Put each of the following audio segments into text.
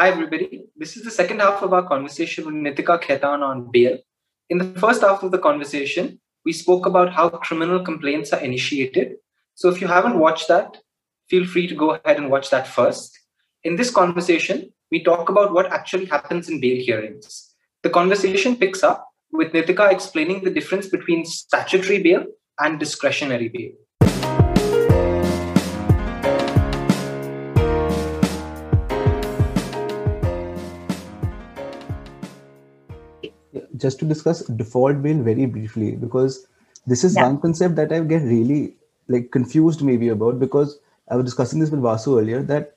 Hi, everybody. This is the second half of our conversation with Nitika Khetan on bail. In the first half of the conversation, we spoke about how criminal complaints are initiated. So if you haven't watched that, feel free to go ahead and watch that first. In this conversation, we talk about what actually happens in bail hearings. The conversation picks up with Nitika explaining the difference between statutory bail and discretionary bail. Just to discuss default bail very briefly because this is yeah. one concept that I get really like confused maybe about because I was discussing this with Vasu earlier that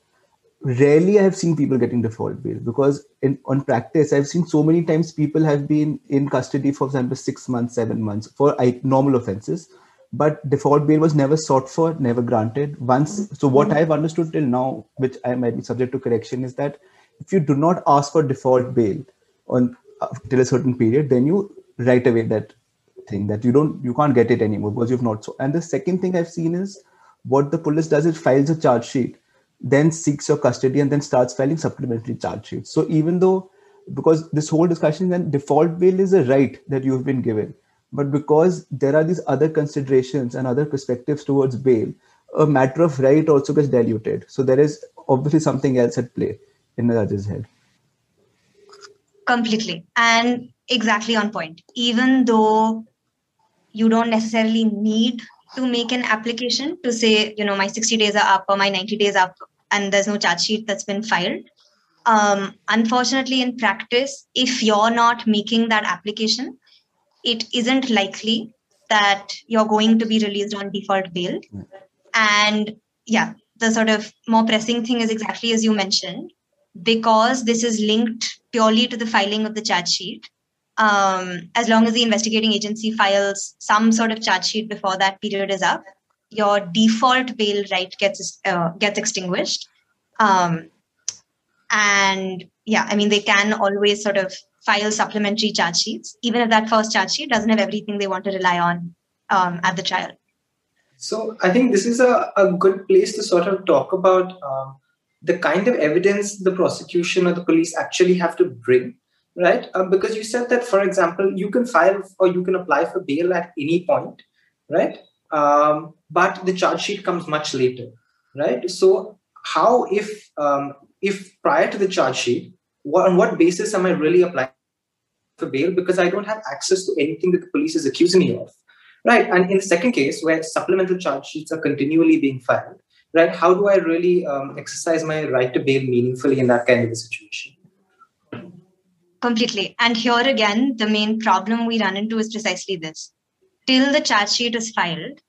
rarely I have seen people getting default bail because in on practice I've seen so many times people have been in custody for example six months, seven months for normal offenses, but default bail was never sought for, never granted. Once, so what mm-hmm. I've understood till now, which I might be subject to correction, is that if you do not ask for default bail on till a certain period, then you write away that thing that you don't you can't get it anymore because you've not so. And the second thing I've seen is what the police does is files a charge sheet, then seeks your custody, and then starts filing supplementary charge sheets. So even though because this whole discussion then default bail is a right that you've been given, but because there are these other considerations and other perspectives towards bail, a matter of right also gets diluted. So there is obviously something else at play in the judge's head completely and exactly on point. Even though you don't necessarily need to make an application to say you know my 60 days are up or my 90 days up and there's no charge sheet that's been filed. Um, unfortunately in practice if you're not making that application it isn't likely that you're going to be released on default bail. And yeah the sort of more pressing thing is exactly as you mentioned because this is linked purely to the filing of the charge sheet. Um, as long as the investigating agency files some sort of charge sheet before that period is up, your default bail right gets uh, gets extinguished. Um, and yeah, I mean they can always sort of file supplementary charge sheets, even if that first charge sheet doesn't have everything they want to rely on um, at the trial. So I think this is a, a good place to sort of talk about um, the kind of evidence the prosecution or the police actually have to bring right? Um, because you said that for example you can file or you can apply for bail at any point right? Um, but the charge sheet comes much later right? So how if um, if prior to the charge sheet what, on what basis am i really applying for bail? Because i don't have access to anything that the police is accusing me of right? And in the second case where supplemental charge sheets are continually being filed right? How do I really um, exercise my right to bail meaningfully in that kind of a situation? Completely. And here again, the main problem we run into is precisely this. Till the charge sheet is filed,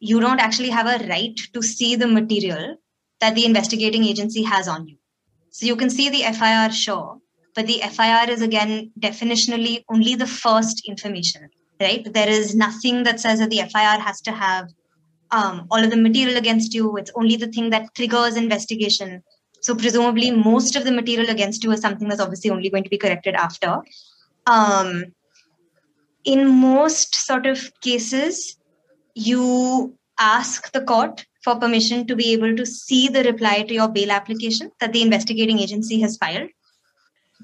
you don't actually have a right to see the material that the investigating agency has on you. So you can see the FIR, sure, but the FIR is again definitionally only the first information, right? There is nothing that says that the FIR has to have um, all of the material against you. It's only the thing that triggers investigation. So presumably, most of the material against you is something that's obviously only going to be corrected after. Um, in most sort of cases, you ask the court for permission to be able to see the reply to your bail application that the investigating agency has filed.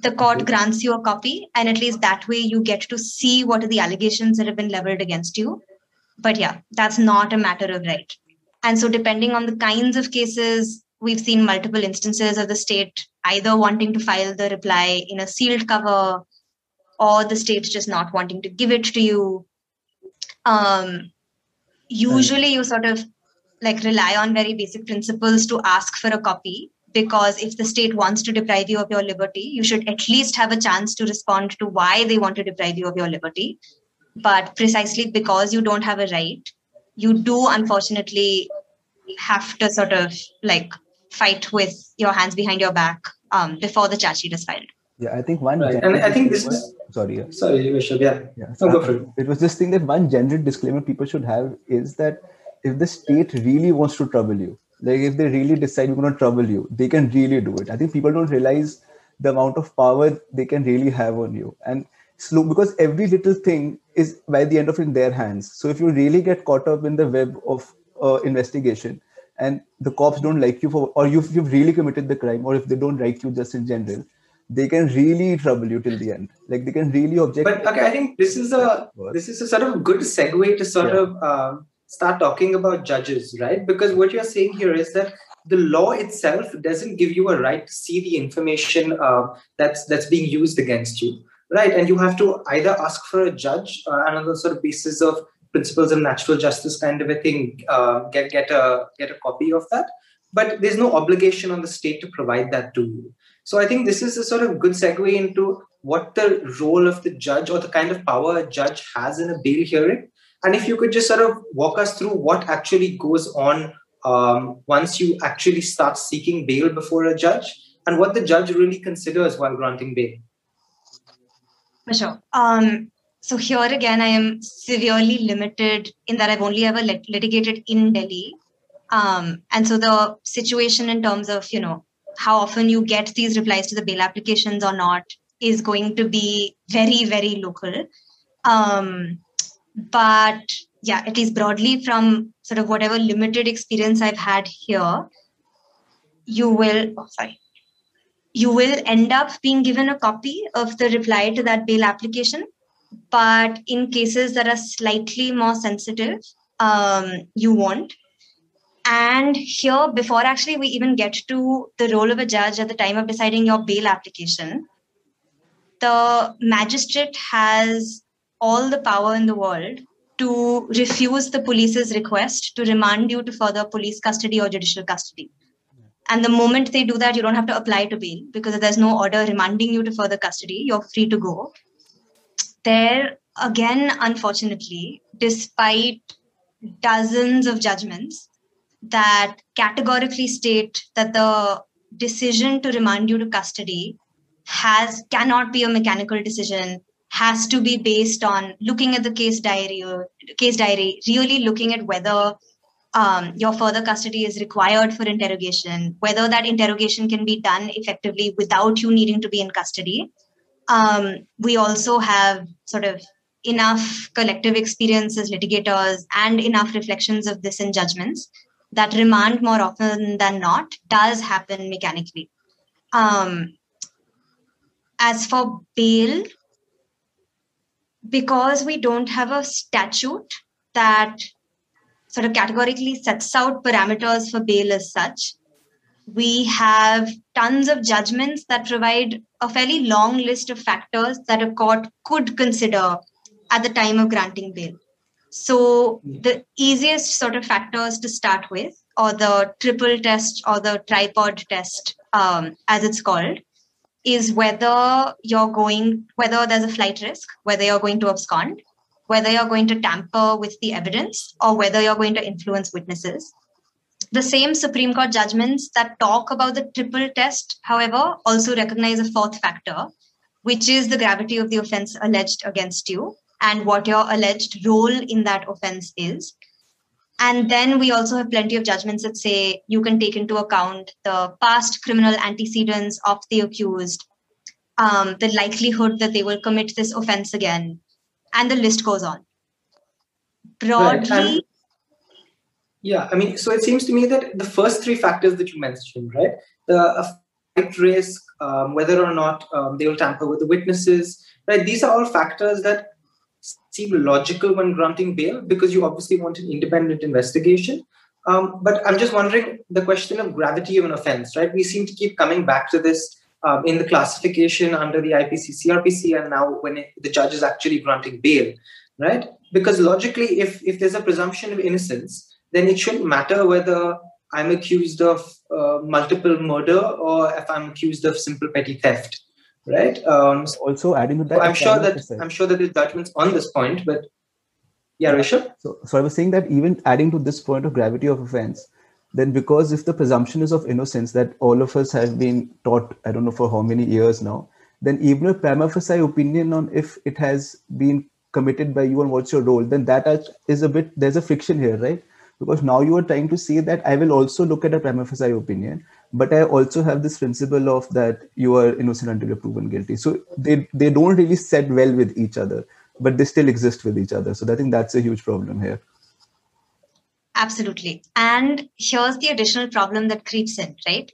The court grants you a copy, and at least that way you get to see what are the allegations that have been leveled against you but yeah, that's not a matter of right. And so, depending on the kinds of cases, we've seen multiple instances of the state either wanting to file the reply in a sealed cover or the state's just not wanting to give it to you. Um, usually, you sort of like rely on very basic principles to ask for a copy because if the state wants to deprive you of your liberty, you should at least have a chance to respond to why they want to deprive you of your liberty but precisely because you don't have a right you do unfortunately have to sort of like fight with your hands behind your back um, before the charge sheet is filed yeah i think one right. and i think this is sorry yeah. sorry Vishal, yeah yeah so go for it. it was this thing that one general disclaimer people should have is that if the state really wants to trouble you like if they really decide we're going to trouble you they can really do it i think people don't realize the amount of power they can really have on you and slow because every little thing is by the end of it in their hands. So if you really get caught up in the web of uh, investigation and the cops don't like you for or you've, you've really committed the crime or if they don't like you just in general they can really trouble you till the end. Like they can really object but okay i think this is a this is a sort of good segue to sort yeah. of um, start talking about judges right? Because what you're saying here is that the law itself doesn't give you a right to see the information uh, that's that's being used against you right and you have to either ask for a judge uh, on the sort of basis of principles of natural justice kind of a thing uh, get get a get a copy of that. But there's no obligation on the state to provide that to you. So i think this is a sort of good segue into what the role of the judge or the kind of power a judge has in a bail hearing. And if you could just sort of walk us through what actually goes on um, once you actually start seeking bail before a judge and what the judge really considers while granting bail. For sure. Um, so here again, I am severely limited in that I've only ever lit- litigated in Delhi. Um, and so the situation in terms of, you know, how often you get these replies to the bail applications or not is going to be very, very local. Um, but yeah, at least broadly from sort of whatever limited experience I've had here, you will, oh, sorry, you will end up being given a copy of the reply to that bail application. But in cases that are slightly more sensitive, um, you won't. And here, before actually we even get to the role of a judge at the time of deciding your bail application, the magistrate has all the power in the world to refuse the police's request to remand you to further police custody or judicial custody. And the moment they do that, you don't have to apply to bail because there's no order remanding you to further custody. You're free to go. There, again, unfortunately, despite dozens of judgments that categorically state that the decision to remand you to custody has cannot be a mechanical decision has to be based on looking at the case diary case diary, really looking at whether um, your further custody is required for interrogation, whether that interrogation can be done effectively without you needing to be in custody. Um, we also have sort of enough collective experience as litigators and enough reflections of this in judgments that remand more often than not does happen mechanically. Um, as for bail, because we don't have a statute that sort of categorically sets out parameters for bail as such, we have tons of judgments that provide a fairly long list of factors that a court could consider at the time of granting bail. So, the easiest sort of factors to start with, or the triple test or the tripod test, um, as it's called, is whether you're going, whether there's a flight risk, whether you're going to abscond, whether you're going to tamper with the evidence, or whether you're going to influence witnesses. The same Supreme Court judgments that talk about the triple test, however, also recognize a fourth factor, which is the gravity of the offense alleged against you and what your alleged role in that offense is. And then we also have plenty of judgments that say you can take into account the past criminal antecedents of the accused, um, the likelihood that they will commit this offense again, and the list goes on. Broadly. Right. yeah, I mean, so it seems to me that the first three factors that you mentioned, right? The flight risk, um, whether or not um, they will tamper with the witnesses, right? These are all factors that seem logical when granting bail because you obviously want an independent investigation. Um, but I'm just wondering the question of gravity of an offense, right? We seem to keep coming back to this um, in the classification under the IPC CRPC and now when it, the judge is actually granting bail, right? Because logically, if, if there's a presumption of innocence, then it shouldn't matter whether I'm accused of uh, multiple murder or if I'm accused of simple petty theft right? Um, also adding to that, I'm sure that I'm sure that there's judgments on this point, but yeah, Rishabh. So, so I was saying that even adding to this point of gravity of offense, then because if the presumption is of innocence that all of us have been taught, I don't know for how many years now, then even a prima facie opinion on if it has been committed by you and what's your role, then that is a bit there's a friction here, right? Because now you are trying to say that I will also look at a prima facie opinion, but i also have this principle of that you are innocent until you're proven guilty. So they they don't really set well with each other but they still exist with each other. So i think that's a huge problem here Absolutely. And here's the additional problem that creeps in, right?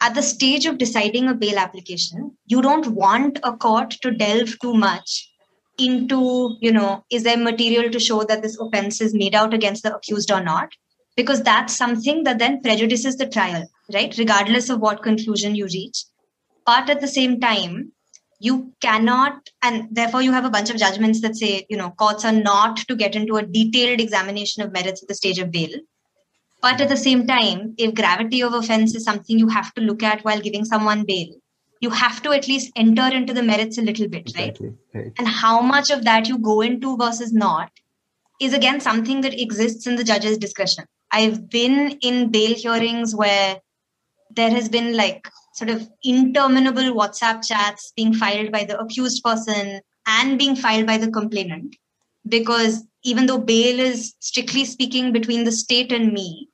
At the stage of deciding a bail application, you don't want a court to delve too much into, you know, is there material to show that this offense is made out against the accused or not? Because that's something that then prejudices the trial, right? Regardless of what conclusion you reach. But at the same time, you cannot, and therefore you have a bunch of judgments that say, you know, courts are not to get into a detailed examination of merits at the stage of bail. But at the same time, if gravity of offense is something you have to look at while giving someone bail, you have to at least enter into the merits a little bit, exactly. right? right? And how much of that you go into versus not is again something that exists in the judge's discretion. I've been in bail hearings where there has been like sort of interminable WhatsApp chats being filed by the accused person and being filed by the complainant. Because even though bail is strictly speaking between the state and me,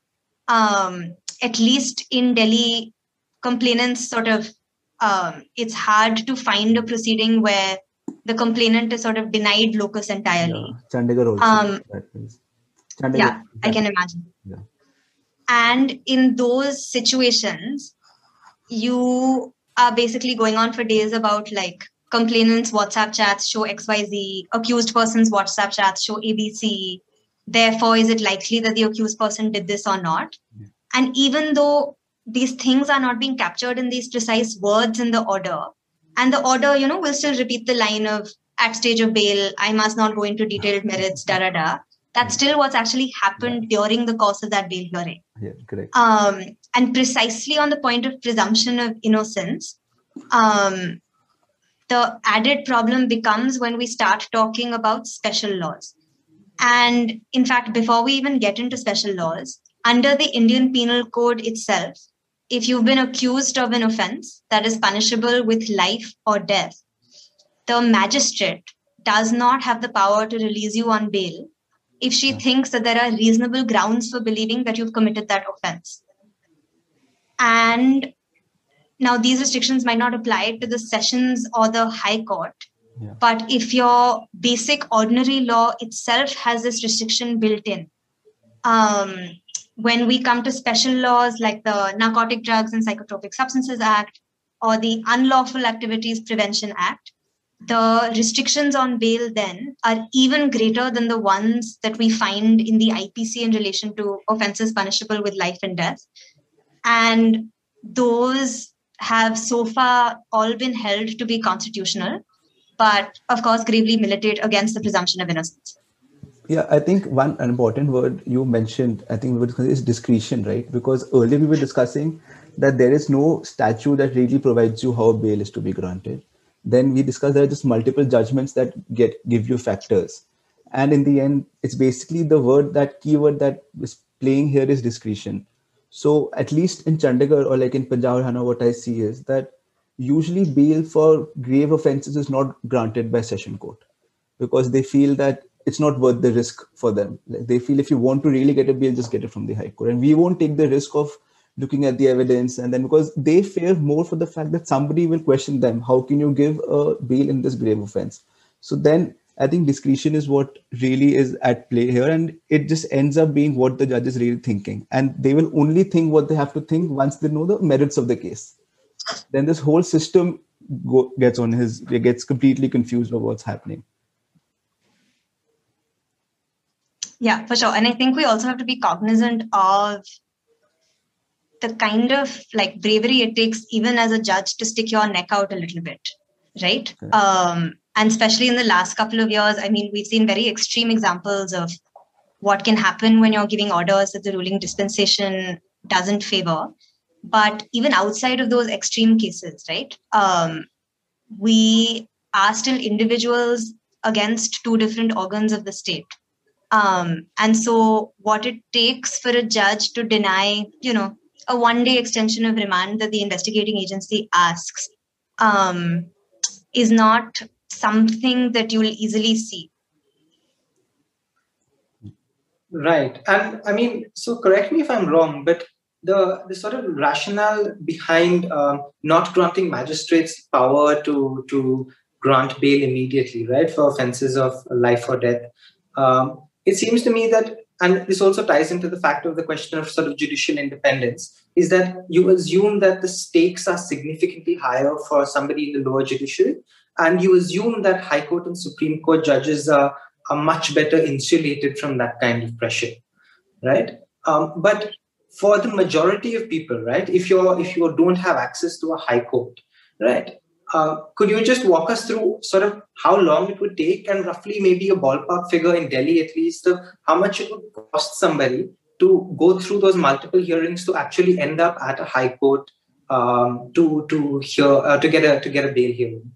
um, at least in Delhi, complainants sort of um, it's hard to find a proceeding where the complainant is sort of denied locus entirely. Yeah. Chandigarh also. Um, Chandigarh, yeah, I can imagine. Yeah. And in those situations, you are basically going on for days about like complainants' WhatsApp chats show XYZ, accused person's WhatsApp chats show ABC. Therefore, is it likely that the accused person did this or not? Yeah. And even though these things are not being captured in these precise words in the order and the order you know will still repeat the line of at stage of bail i must not go into detailed merits da da da that's still what's actually happened during the course of that bail hearing yeah correct um, and precisely on the point of presumption of innocence um, the added problem becomes when we start talking about special laws and in fact before we even get into special laws under the indian penal code itself if you've been accused of an offense that is punishable with life or death, the magistrate does not have the power to release you on bail if she thinks that there are reasonable grounds for believing that you've committed that offense. And now these restrictions might not apply to the sessions or the high court. Yeah. But if your basic ordinary law itself has this restriction built in, um, when we come to special laws like the Narcotic Drugs and Psychotropic Substances Act or the Unlawful Activities Prevention Act, the restrictions on bail then are even greater than the ones that we find in the IPC in relation to offenses punishable with life and death. And those have so far all been held to be constitutional, but of course, gravely militate against the presumption of innocence. Yeah, I think one important word you mentioned, I think we were discussing is discretion, right? Because earlier we were discussing that there is no statute that really provides you how bail is to be granted. Then we discussed there are just multiple judgments that get give you factors. And in the end, it's basically the word that keyword that is playing here is discretion. So at least in Chandigarh or like in Punjab Haryana, what I see is that usually bail for grave offenses is not granted by session court because they feel that it's not worth the risk for them. Like they feel if you want to really get a bail, just get it from the High Court. And we won't take the risk of looking at the evidence and then because they fear more for the fact that somebody will question them. How can you give a bail in this grave offense? So then I think discretion is what really is at play here. And it just ends up being what the judge is really thinking. And they will only think what they have to think once they know the merits of the case. Then this whole system go, gets on his, gets completely confused of what's happening. Yeah, for sure. And I think we also have to be cognizant of the kind of like bravery it takes even as a judge to stick your neck out a little bit right okay. um, and especially in the last couple of years i mean we've seen very extreme examples of what can happen when you're giving orders that the ruling dispensation doesn't favor. But even outside of those extreme cases right um, we are still individuals against two different organs of the state. Um, and so, what it takes for a judge to deny, you know, a one day extension of remand that the investigating agency asks um, is not something that you will easily see. Right. And I mean, so correct me if I'm wrong, but the, the sort of rationale behind uh, not granting magistrates power to, to grant bail immediately, right, for offenses of life or death. Um, it seems to me that and this also ties into the fact of the question of sort of judicial independence, is that you assume that the stakes are significantly higher for somebody in the lower judiciary, and you assume that High Court and Supreme Court judges are, are much better insulated from that kind of pressure, right? Um, but for the majority of people, right, if you're if you don't have access to a High Court, right, uh, could you just walk us through sort of how long it would take and roughly maybe a ballpark figure in Delhi at least of how much it would cost somebody to go through those multiple hearings to actually end up at a high court um, to to hear uh, to get a to get a bail hearing?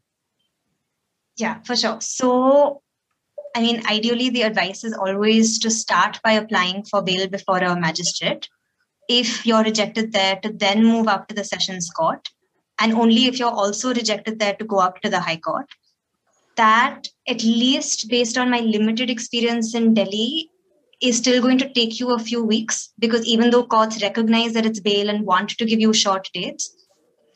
Yeah, for sure. So, I mean, ideally, the advice is always to start by applying for bail before a magistrate. If you're rejected there, to then move up to the sessions court and only if you're also rejected there to go up to the high court that at least based on my limited experience in delhi is still going to take you a few weeks because even though courts recognize that it's bail and want to give you short dates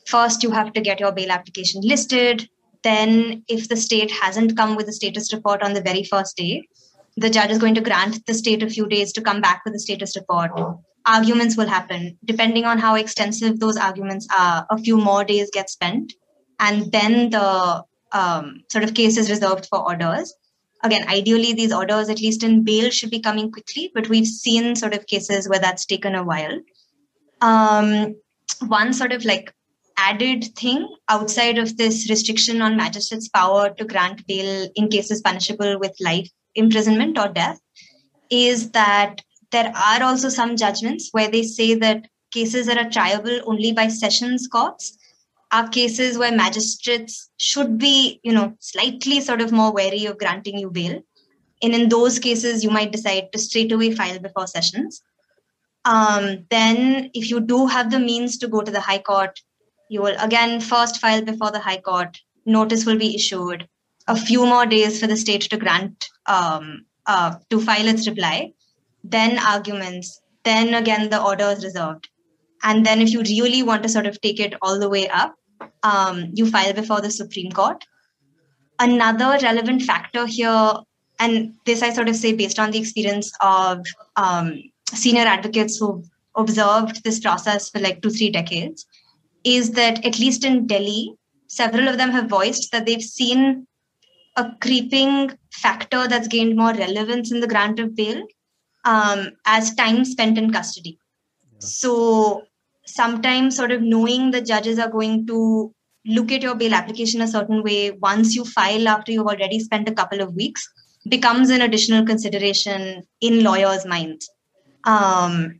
first you have to get your bail application listed then if the state hasn't come with a status report on the very first day the judge is going to grant the state a few days to come back with a status report arguments will happen. Depending on how extensive those arguments are, a few more days get spent, and then the um, sort of case is reserved for orders. Again, ideally, these orders, at least in bail, should be coming quickly, but we've seen sort of cases where that's taken a while. Um, one sort of like added thing outside of this restriction on magistrates' power to grant bail in cases punishable with life imprisonment or death is that there are also some judgments where they say that cases that are triable only by sessions courts are cases where magistrates should be, you know, slightly sort of more wary of granting you bail. And in those cases, you might decide to straight away file before sessions. Um, then, if you do have the means to go to the High Court, you will again first file before the High Court. Notice will be issued. A few more days for the state to grant um, uh, to file its reply then arguments, then again the order is reserved. And then if you really want to sort of take it all the way up, um, you file before the Supreme Court. Another relevant factor here, and this I sort of say based on the experience of um, senior advocates who've observed this process for like two, three decades, is that at least in Delhi, several of them have voiced that they've seen a creeping factor that's gained more relevance in the grant of bail, um, as time spent in custody. Yeah. So sometimes, sort of knowing the judges are going to look at your bail application a certain way once you file after you've already spent a couple of weeks becomes an additional consideration in lawyers' minds. Um,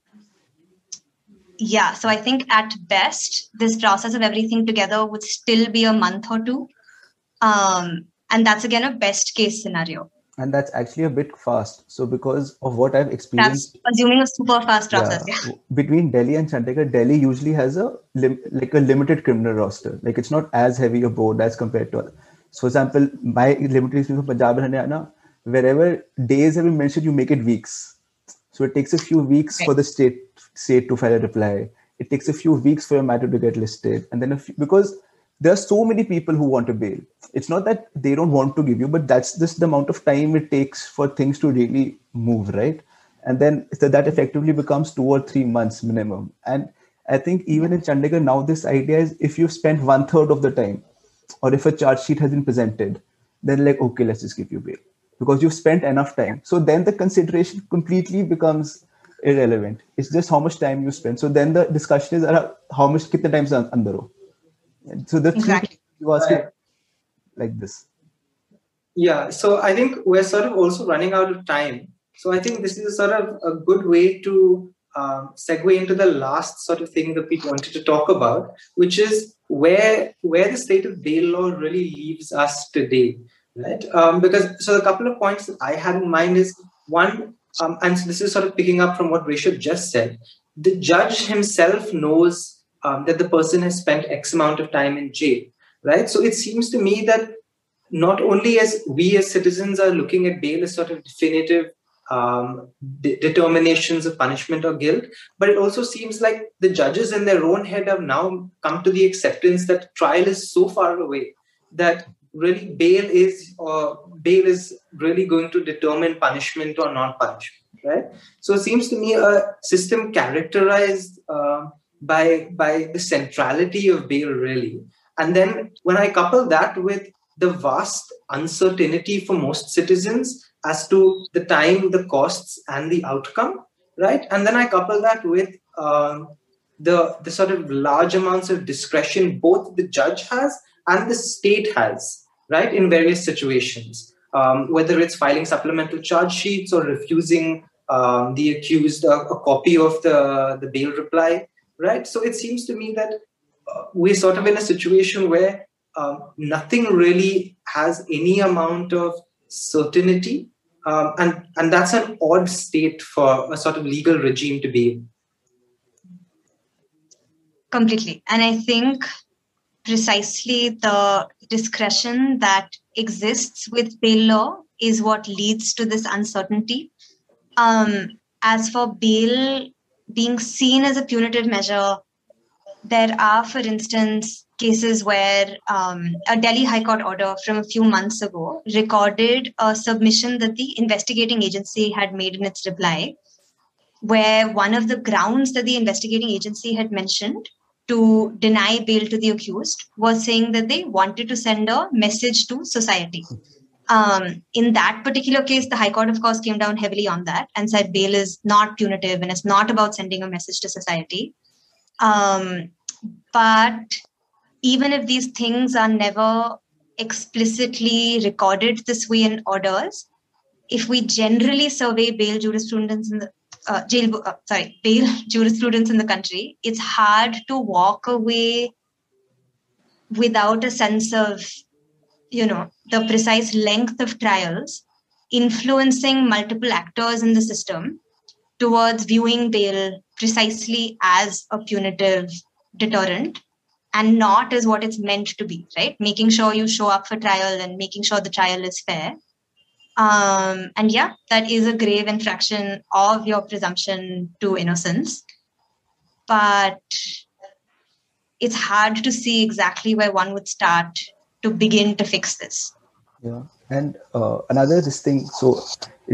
yeah, so I think at best, this process of everything together would still be a month or two. Um, and that's again a best case scenario and that's actually a bit fast. So because of what I've experienced, that's assuming a super fast process. Yeah, yeah. Between Delhi and Chandigarh, Delhi usually has a lim- like a limited criminal roster. Like it's not as heavy a board as compared to other. So, for example, my limited experience from Punjab and Haryana, wherever days have been mentioned, you make it weeks. So it takes a few weeks for the state state to file a reply. It takes a few weeks for a matter to get listed, and then few, because there are so many people who want to bail. It's not that they don't want to give you but that's just the amount of time it takes for things to really move right? And then so that effectively becomes two or three months minimum. And i think even in chandigarh now this idea is if you've spent one third of the time or if a charge sheet has been presented then like okay let's just give you bail because you've spent enough time. So then the consideration completely becomes irrelevant it's just how much time you spend so then the discussion is how much kitne time se andar ho so the exactly. you ask right. like this. Yeah, so I think we're sort of also running out of time. So I think this is sort of a good way to um, segue into the last sort of thing that we wanted to talk about, which is where where the state of bail law really leaves us today, right? Um, because so a couple of points that I had in mind is one, um, and so this is sort of picking up from what Rishabh just said. The judge himself knows um, that the person has spent X amount of time in jail, right? So it seems to me that not only as we as citizens are looking at bail as sort of definitive um, de- determinations of punishment or guilt, but it also seems like the judges in their own head have now come to the acceptance that trial is so far away that really bail is or bail is really going to determine punishment or non punishment right? So it seems to me a system characterized uh, by by the centrality of bail, really. And then when I couple that with the vast uncertainty for most citizens as to the time, the costs, and the outcome, right? And then I couple that with um, the the sort of large amounts of discretion both the judge has and the state has, right, in various situations. Um, whether it's filing supplemental charge sheets or refusing um, the accused a, a, copy of the, the bail reply, right? So it seems to me that uh, we're sort of in a situation where um, nothing really has any amount of certainty. Um, and, and that's an odd state for a sort of legal regime to be in. Completely. And I think precisely the discretion that exists with bail law is what leads to this uncertainty. Um, as for bail being seen as a punitive measure, there are, for instance, cases where um, a Delhi High Court order from a few months ago recorded a submission that the investigating agency had made in its reply, where one of the grounds that the investigating agency had mentioned to deny bail to the accused was saying that they wanted to send a message to society. Um, in that particular case, the High Court, of course, came down heavily on that and said bail is not punitive and it's not about sending a message to society. Um, but even if these things are never explicitly recorded this way in orders, if we generally survey bail jurisprudence in the uh, jail, uh, sorry, bail jurisprudence in the country, it's hard to walk away without a sense of, you know, the precise length of trials influencing multiple actors in the system towards viewing bail precisely as a punitive deterrent and not as what it's meant to be, right? Making sure you show up for trial and making sure the trial is fair. Um, and yeah, that is a grave infraction of your presumption to innocence. But it's hard to see exactly where one would start to begin to fix this. Yeah. And uh, another this thing, so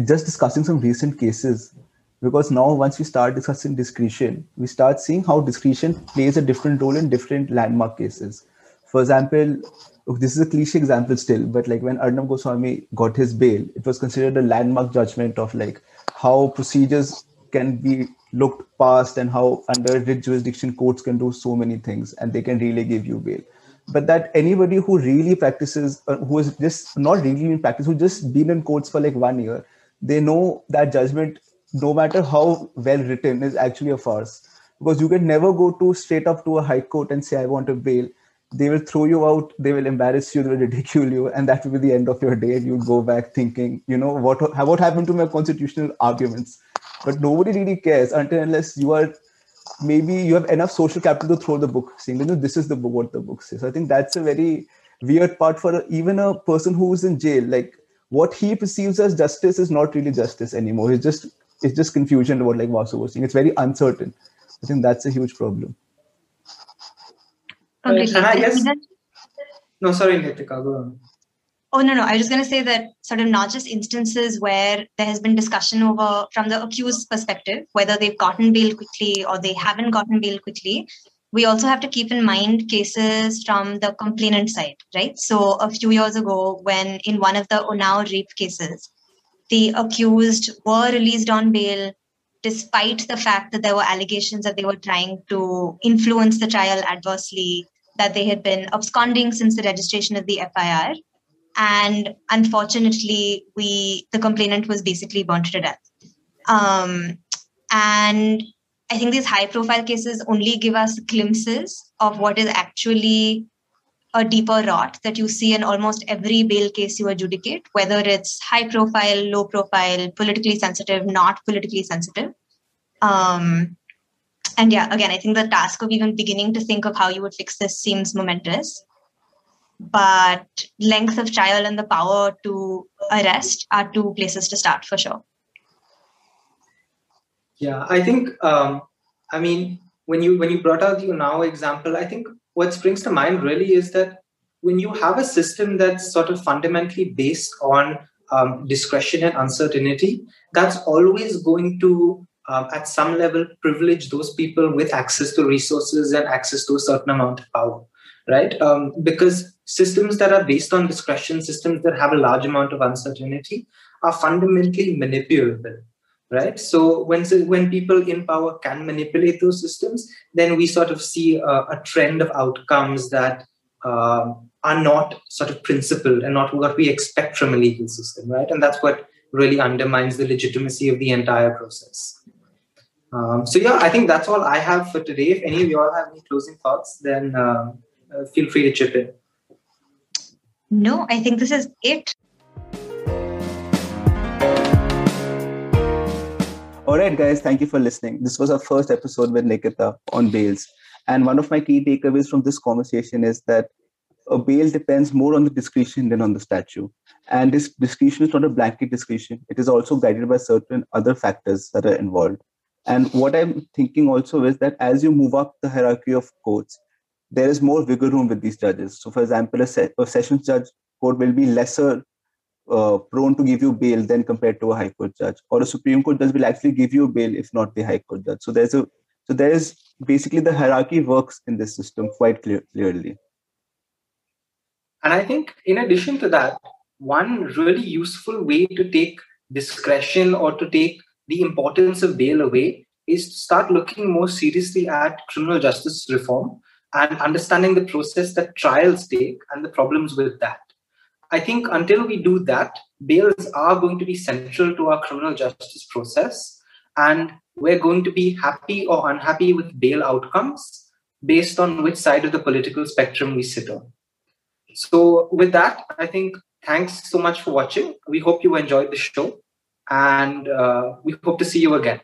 just discussing some recent cases, because now once we start discussing discretion, we start seeing how discretion plays a different role in different landmark cases. For example, this is a cliche example still, but like when Arnab Goswami got his bail, it was considered a landmark judgment of like how procedures can be looked past and how under writ jurisdiction courts can do so many things and they can really give you bail. But that anybody who really practices, uh, who is just not really in practice, who just been in courts for like one year, they know that judgment, no matter how well written, is actually a farce. Because you can never go to straight up to a high court and say, I want a bail they will throw you out they will embarrass you they will ridicule you and that will be the end of your day. And you go back thinking you know what what happened to my constitutional arguments? But nobody really cares until unless you are maybe you have enough social capital to throw the book saying you know this is the book what the book says. I think that's a very weird part for a, even a person who's in jail. Like what he perceives as justice is not really justice anymore. It's just it's just confusion about like Vasu was saying. It's very uncertain. I think that's a huge problem Completely. And I guess, no, sorry, Nitika, go on. Oh no, no. I was just going to say that sort of not just instances where there has been discussion over from the accused perspective, whether they've gotten bail quickly or they haven't gotten bail quickly. We also have to keep in mind cases from the complainant side, right? So a few years ago, when in one of the Unnao rape cases, the accused were released on bail despite the fact that there were allegations that they were trying to influence the trial adversely that they had been absconding since the registration of the FIR. And unfortunately, we the complainant was basically burnt to death. Um, and I think these high profile cases only give us glimpses of what is actually a deeper rot that you see in almost every bail case you adjudicate, whether it's high profile, low profile, politically sensitive, not politically sensitive. Um, and yeah again i think the task of even beginning to think of how you would fix this seems momentous. But length of trial and the power to arrest are two places to start for sure. Yeah i think um, i mean when you when you brought out the Unnao example i think what springs to mind really is that when you have a system that's sort of fundamentally based on um, discretion and uncertainty, that's always going to, um, at some level, privilege those people with access to resources and access to a certain amount of power, right? Um, because systems that are based on discretion, systems that have a large amount of uncertainty, are fundamentally manipulable right so when when people in power can manipulate those systems then we sort of see a, a trend of outcomes that um, are not sort of principled and not what we expect from a legal system, right? And that's what really undermines the legitimacy of the entire process. Um, so yeah, I think that's all I have for today. If any of you all have any closing thoughts, then um, uh, feel free to chip in. No, I think this is it. All right, guys, thank you for listening. This was our first episode with Nikita on bails. And one of my key takeaways from this conversation is that a bail depends more on the discretion than on the statute. And this discretion is not a blanket discretion. It is also guided by certain other factors that are involved. And what I'm thinking also is that as you move up the hierarchy of courts, there is more wiggle room with these judges. So, for example, a, se- a sessions judge court will be lesser uh, prone to give you bail than compared to a high court judge, or a Supreme Court judge will actually give you bail if not the high court judge. So there's a so there is basically the hierarchy works in this system quite clear, clearly. And I think, in addition to that, one really useful way to take discretion or to take the importance of bail away is to start looking more seriously at criminal justice reform and understanding the process that trials take and the problems with that. I think until we do that, bails are going to be central to our criminal justice process. And we're going to be happy or unhappy with bail outcomes based on which side of the political spectrum we sit on. So, with that, I think thanks so much for watching. We hope you enjoyed the show and uh, we hope to see you again.